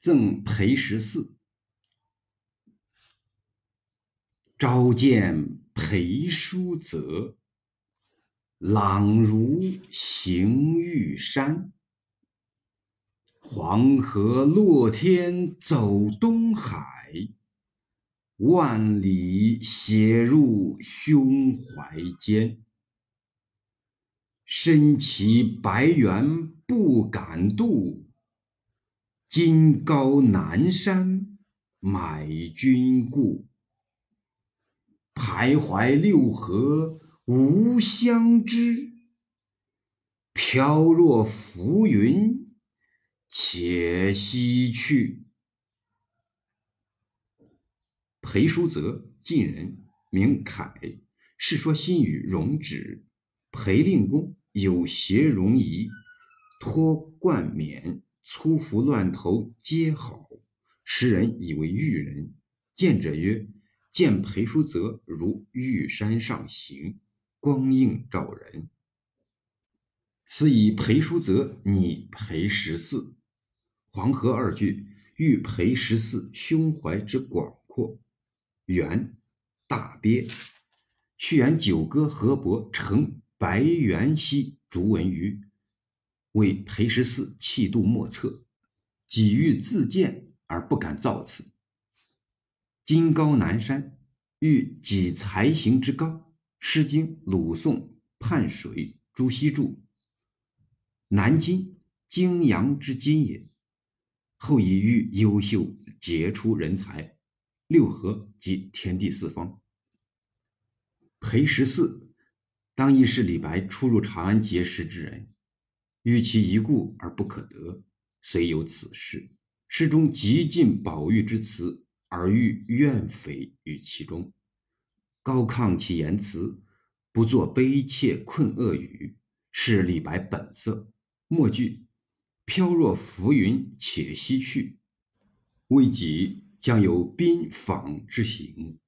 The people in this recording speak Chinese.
赠裴十四。朝见裴叔泽，朗如行玉山。黄河落天走东海，万里写入胸怀间。身骑白猿不敢渡。今高南山买君故，徘徊六合无相知。飘若浮云且西去。裴叔泽，晋人，名凯，《世说新语》容止。裴令公有邪容仪，托冠冕。粗服乱头皆好，时人以为玉人。见者曰：“见裴叔泽如玉山上行，光映照人。”此以裴叔泽拟裴十四。黄河二句喻裴十四胸怀之广阔。元，大鳖。屈原《九歌》河伯乘白猿兮逐文鱼。为裴十四气度莫测，己欲自见而不敢造次。金高南山，欲己才行之高。《诗经·鲁颂·泮水·朱熹注》：南京，泾阳之金也。后以喻优秀杰出人才。六合即天地四方。裴十四，当亦是李白初入长安结识之人。欲其一顾而不可得，虽有此事，诗中极尽宝玉之词，而欲怨匪于其中，高亢其言辞，不作悲切困厄语，是李白本色。末句飘若浮云且西去，未几将有宾访之行。